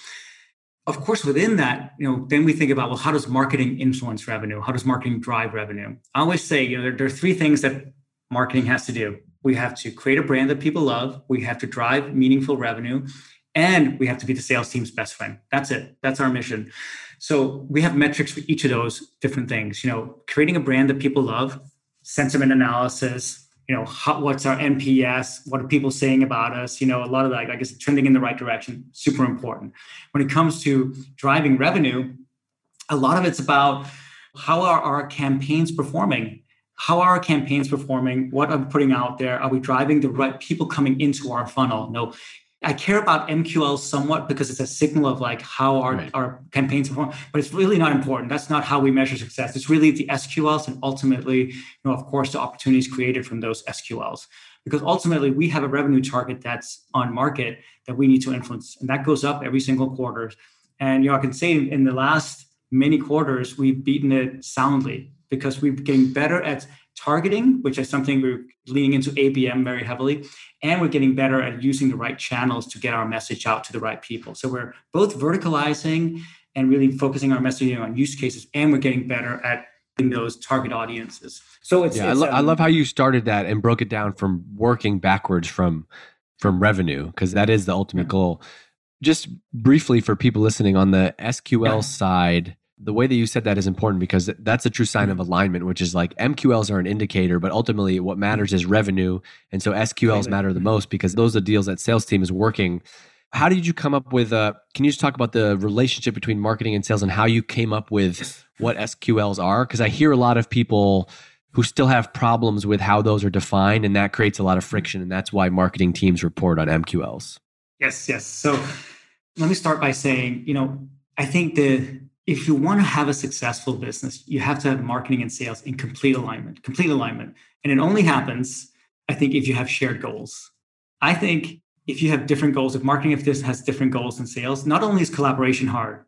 Of course, within that, you know, then we think about well, how does marketing influence revenue? How does marketing drive revenue? I always say, you know, there, there are three things that marketing has to do we have to create a brand that people love we have to drive meaningful revenue and we have to be the sales team's best friend that's it that's our mission so we have metrics for each of those different things you know creating a brand that people love sentiment analysis you know how, what's our nps what are people saying about us you know a lot of that i guess trending in the right direction super important when it comes to driving revenue a lot of it's about how are our campaigns performing how are our campaigns performing? What are we putting out there? Are we driving the right people coming into our funnel? No. I care about MQL somewhat because it's a signal of like how our, right. our campaigns perform, but it's really not important. That's not how we measure success. It's really the SQLs and ultimately, you know, of course, the opportunities created from those SQLs. Because ultimately we have a revenue target that's on market that we need to influence. And that goes up every single quarter. And you know, I can say in the last many quarters, we've beaten it soundly because we're getting better at targeting, which is something we're leaning into ABM very heavily, and we're getting better at using the right channels to get our message out to the right people. So we're both verticalizing and really focusing our messaging on use cases, and we're getting better at those target audiences. So it's yeah, it's, I, lo- um, I love how you started that and broke it down from working backwards from from revenue because that is the ultimate goal. Just briefly for people listening on the SQL yeah. side the way that you said that is important because that's a true sign of mm-hmm. alignment, which is like MQLs are an indicator, but ultimately what matters is revenue. And so SQLs matter the mm-hmm. most because those are deals that sales team is working. How did you come up with, uh, can you just talk about the relationship between marketing and sales and how you came up with what SQLs are? Because I hear a lot of people who still have problems with how those are defined, and that creates a lot of friction. And that's why marketing teams report on MQLs. Yes, yes. So let me start by saying, you know, I think the if you want to have a successful business, you have to have marketing and sales in complete alignment, complete alignment. And it only happens, I think, if you have shared goals. I think if you have different goals, if marketing if this has different goals than sales, not only is collaboration hard,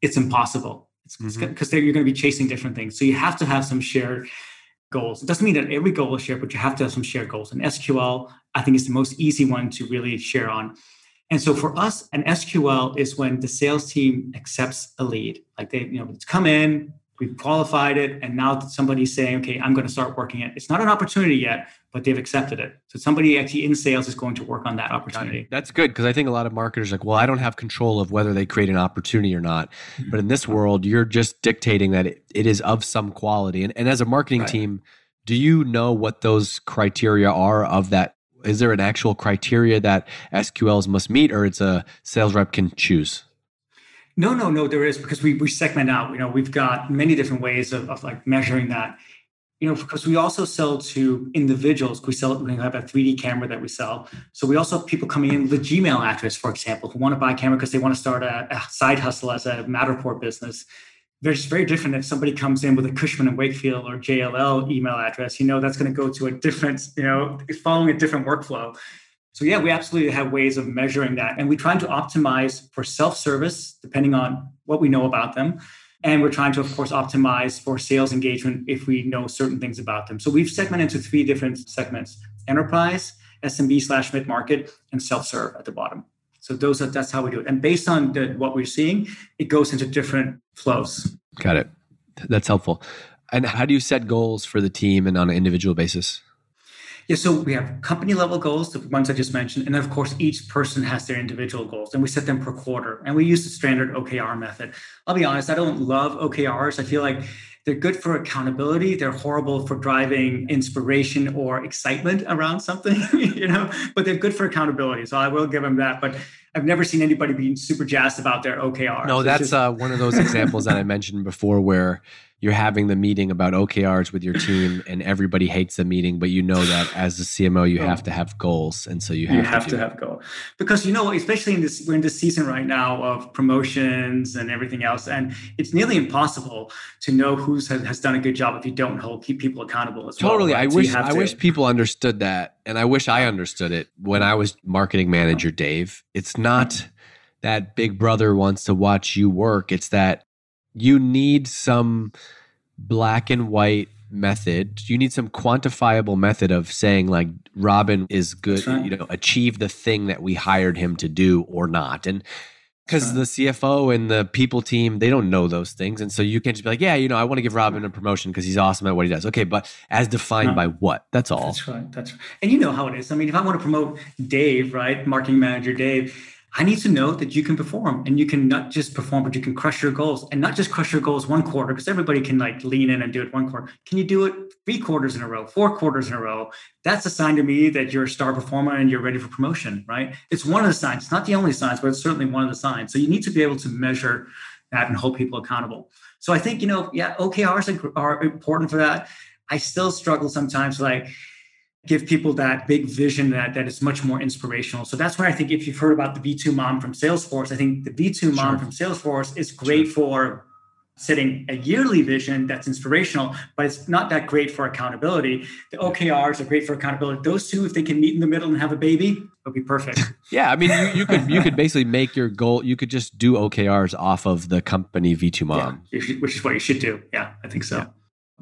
it's impossible. It's because mm-hmm. you're going to be chasing different things. So you have to have some shared goals. It doesn't mean that every goal is shared, but you have to have some shared goals. And SQL, I think, is the most easy one to really share on. And so for us, an SQL is when the sales team accepts a lead. Like they, you know, it's come in, we've qualified it, and now somebody's saying, okay, I'm going to start working it. It's not an opportunity yet, but they've accepted it. So somebody actually in sales is going to work on that opportunity. That's good because I think a lot of marketers are like, well, I don't have control of whether they create an opportunity or not. Mm-hmm. But in this world, you're just dictating that it, it is of some quality. And, and as a marketing right. team, do you know what those criteria are of that? Is there an actual criteria that SQLs must meet, or it's a sales rep can choose? No, no, no, there is because we, we segment out. You know, we've got many different ways of, of like measuring that. You know, because we also sell to individuals. We sell, we have a 3D camera that we sell. So we also have people coming in with a Gmail address, for example, who want to buy a camera because they want to start a, a side hustle as a Matterport business. They're very different if somebody comes in with a Cushman and Wakefield or JLL email address. You know, that's going to go to a different, you know, it's following a different workflow. So yeah, we absolutely have ways of measuring that. And we're trying to optimize for self-service, depending on what we know about them. And we're trying to, of course, optimize for sales engagement if we know certain things about them. So we've segmented into three different segments: enterprise, SMB slash mid-market, and self-serve at the bottom. So those are that's how we do it. And based on the, what we're seeing, it goes into different flows. Got it. That's helpful. And how do you set goals for the team and on an individual basis? Yeah, so we have company level goals, the ones I just mentioned, and of course, each person has their individual goals, and we set them per quarter. And we use the standard OKR method. I'll be honest, I don't love OKRs. I feel like they're good for accountability. They're horrible for driving inspiration or excitement around something, you know. But they're good for accountability, so I will give them that. But I've never seen anybody being super jazzed about their OKRs. No, that's just, uh, one of those examples that I mentioned before, where you're having the meeting about OKRs with your team and everybody hates the meeting, but you know that as a CMO, you oh. have to have goals. And so you have, you have to, to have goals because, you know, especially in this, we're in this season right now of promotions and everything else. And it's nearly impossible to know who's has, has done a good job if you don't hold, keep people accountable as totally. well. Right? I wish, I wish people understood that. And I wish I understood it when I was marketing manager, Dave. It's not that big brother wants to watch you work. It's that you need some black and white method you need some quantifiable method of saying like robin is good right. you know achieve the thing that we hired him to do or not and because uh-huh. the cfo and the people team they don't know those things and so you can't just be like yeah you know i want to give robin a promotion because he's awesome at what he does. Okay but as defined right. by what? That's all. That's right that's right. And you know how it is. I mean if i want to promote dave right marketing manager dave I need to know that you can perform and you can not just perform, but you can crush your goals and not just crush your goals one quarter because everybody can like lean in and do it one quarter. Can you do it three quarters in a row, four quarters in a row? That's a sign to me that you're a star performer and you're ready for promotion, right? It's one of the signs. It's not the only signs, but it's certainly one of the signs. So you need to be able to measure that and hold people accountable. So I think, you know, yeah, OKRs are important for that. I still struggle sometimes like, give people that big vision that that is much more inspirational. So that's why I think if you've heard about the V2MOM from Salesforce, I think the V2MOM sure. from Salesforce is great sure. for setting a yearly vision that's inspirational, but it's not that great for accountability. The OKRs are great for accountability. Those two, if they can meet in the middle and have a baby, it'll be perfect. yeah, I mean, you, you, could you could basically make your goal. You could just do OKRs off of the company V2MOM, yeah, which is what you should do. Yeah, I think so. Yeah.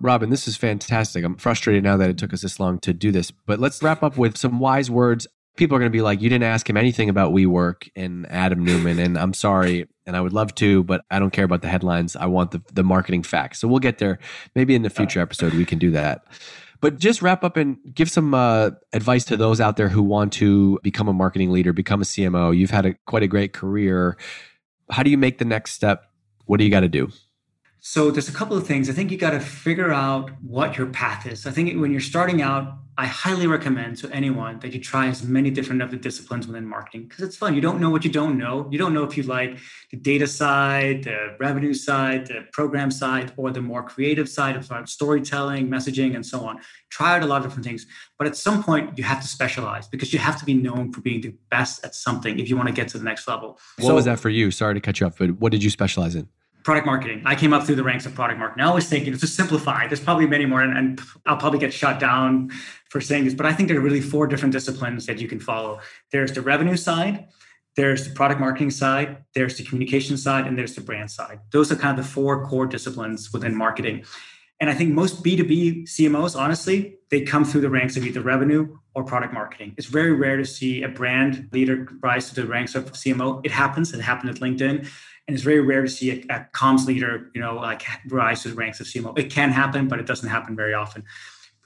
Robin, this is fantastic. I'm frustrated now that it took us this long to do this, but let's wrap up with some wise words. People are going to be like, you didn't ask him anything about WeWork and Adam Neumann, and I'm sorry, and I would love to, but I don't care about the headlines. I want the, the marketing facts. So we'll get there. Maybe in the future episode, we can do that. But just wrap up and give some uh, advice to those out there who want to become a marketing leader, become a CMO. You've had a, quite a great career. How do you make the next step? What do you got to do? So there's a couple of things. I think you got to figure out what your path is. I think when you're starting out, I highly recommend to anyone that you try as many different of the disciplines within marketing because it's fun. You don't know what you don't know. You don't know if you like the data side, the revenue side, the program side, or the more creative side of uh, storytelling, messaging, and so on. Try out a lot of different things. But at some point, you have to specialize because you have to be known for being the best at something if you want to get to the next level. What so, was that for you? Sorry to cut you off, but what did you specialize in? Product marketing. I came up through the ranks of product marketing. I always think, you know, to simplify, there's probably many more, and, and, I'll probably get shut down for saying this, but I think there are really four different disciplines that you can follow. There's the revenue side, there's the product marketing side, there's the communication side, and there's the brand side. Those are kind of the four core disciplines within marketing. And I think most B2B CMOs, honestly, they come through the ranks of either revenue or product marketing. It's very rare to see a brand leader rise to the ranks of CMO. It happens. It happened at LinkedIn. And it's very rare to see a, a comms leader, you know, like rise to the ranks of CMO. It can happen, but it doesn't happen very often.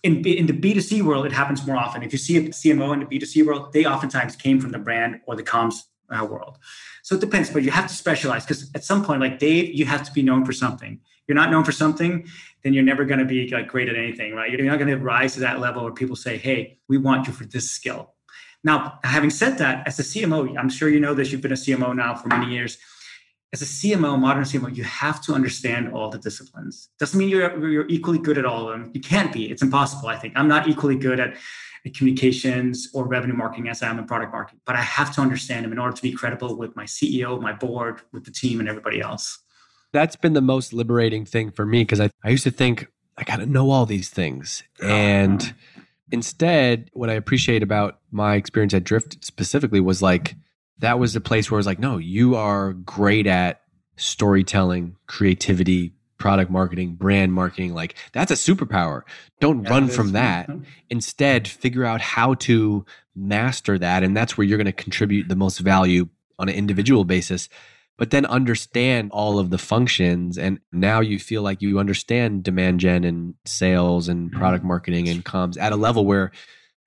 In, in the B2C world, it happens more often. If you see a CMO in the B2C world, they oftentimes came from the brand or the comms uh, world. So it depends, but you have to specialize because at some point, like Dave, you have to be known for something. You're not known for something, then you're never going to be like great at anything, right? You're not going to rise to that level where people say, "Hey, we want you for this skill." Now, having said that, as a CMO, I'm sure you know this. You've been a CMO now for many years as a CMO, modern CMO, you have to understand all the disciplines. Doesn't mean you're, you're equally good at all of them. You can't be. It's impossible, I think. I'm not equally good at, at communications or revenue marketing as I am in product marketing, but I have to understand them in order to be credible with my CEO, my board, with the team, and everybody else. That's been the most liberating thing for me because I, I used to think I got to know all these things. And instead, what I appreciate about my experience at Drift specifically was like, that was the place where I was like, no, you are great at storytelling, creativity, product marketing, brand marketing. Like that's a superpower. Don't yeah, run from that. Instead, figure out how to master that. And that's where you're going to contribute the most value on an individual basis. But then understand all of the functions. And now you feel like you understand demand gen and sales and product mm-hmm. marketing and comms at a level where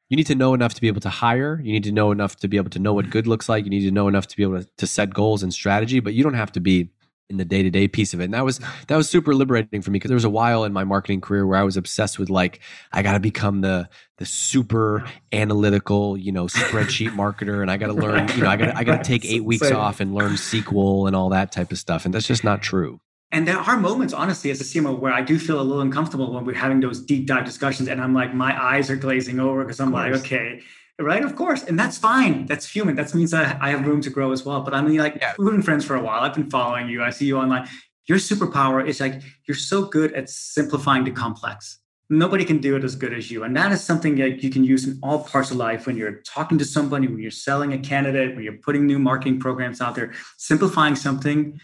you need to know enough to be able to hire. You need to know enough to be able to know what good looks like. You need to know enough to be able to, to set goals and strategy, but you don't have to be in the day to day piece of it. And that was that was super liberating for me because there was a while in my marketing career where I was obsessed with like I got to become the the super analytical, you know, spreadsheet marketer, and I got to learn, you know, I got I got to take eight weeks off and learn SQL and all that type of stuff, and that's just not true. And there are moments, honestly, as a CMO, where I do feel a little uncomfortable when we're having those deep dive discussions, and I'm like, my eyes are glazing over because I'm like, okay, right, of course, and that's fine. That's human. That means I, I have room to grow as well. But I mean, like, yeah. we've been friends for a while. I've been following you. I see you online. Your superpower is like you're so good at simplifying the complex. Nobody can do it as good as you, and that is something that you can use in all parts of life. When you're talking to somebody, when you're selling a candidate, when you're putting new marketing programs out there, simplifying something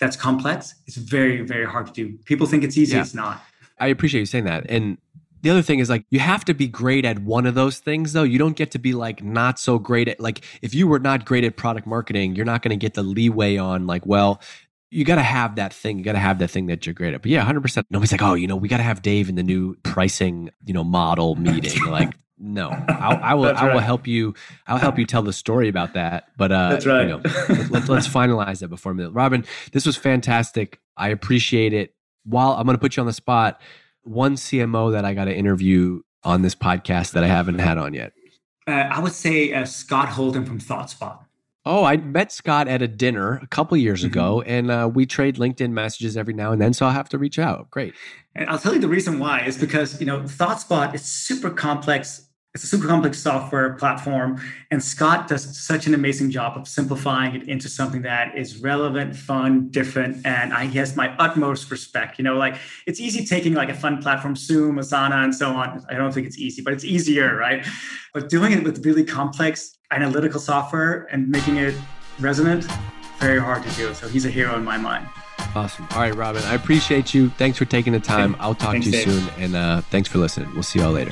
that's complex, it's very, very hard to do. People think it's easy, yeah. it's not. I appreciate you saying that. And the other thing is like you have to be great at one of those things though. You don't get to be like not so great at like if you were not great at product marketing, you're not going to get the leeway on like, well, you got to have that thing. You got to have that thing that you're great at. But yeah, 100%. Nobody's like, oh, you know, we got to have Dave in the new pricing, you know, model meeting. like, no, I'll, I will. I will help you. I'll help you tell the story about that. But uh, that's right. You know, let, us finalize that before minute. Robin, this was fantastic. I appreciate it. While I'm going to put you on the spot, one CMO that I got to interview on this podcast that I haven't had on yet. Uh, I would say uh, Scott Holden from ThoughtSpot. Oh, I met Scott at a dinner a couple years mm-hmm. ago, and uh, we trade LinkedIn messages every now and then. So I'll have to reach out. Great. And I'll tell you the reason why is because you know ThoughtSpot is super complex it's a super complex software platform and scott does such an amazing job of simplifying it into something that is relevant fun different and i guess my utmost respect you know like it's easy taking like a fun platform zoom asana and so on i don't think it's easy but it's easier right but doing it with really complex analytical software and making it resonant very hard to do so he's a hero in my mind Awesome. All right, Robin, I appreciate you. Thanks for taking the time. I'll talk thanks, to you Dave. soon. And uh, thanks for listening. We'll see y'all later.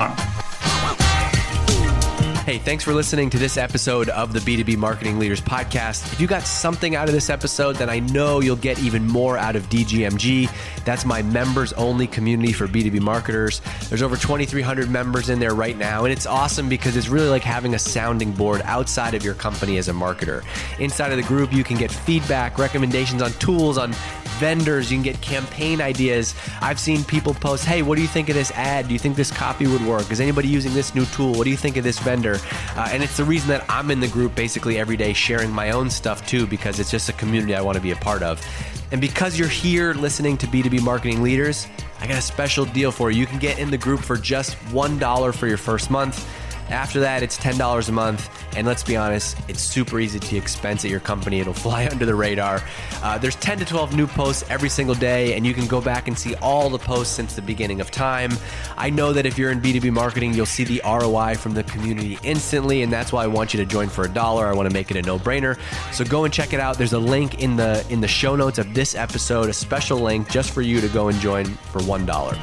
Hey, thanks for listening to this episode of the B2B Marketing Leaders Podcast. If you got something out of this episode, then I know you'll get even more out of DGMG. That's my members only community for B2B marketers. There's over 2,300 members in there right now, and it's awesome because it's really like having a sounding board outside of your company as a marketer. Inside of the group, you can get feedback, recommendations on tools, on vendors, you can get campaign ideas. I've seen people post, hey, what do you think of this ad? Do you think this copy would work? Is anybody using this new tool? What do you think of this vendor? Uh, and it's the reason that I'm in the group basically every day sharing my own stuff too, because it's just a community I want to be a part of. And because you're here listening to B2B marketing leaders, I got a special deal for you. You can get in the group for just $1 for your first month. After that, it's $10 a month And let's be honest, it's super easy to expense at your company. It'll fly under the radar. Uh, there's 10 to 12 new posts every single day, and you can go back and see all the posts since the beginning of time. I know that if you're in B2B marketing, you'll see the ROI from the community instantly, and that's why I want you to join for a dollar. I want to make it a no-brainer. So go and check it out. There's a link in the in the show notes of this episode, a special link just for you to go and join for one dollar.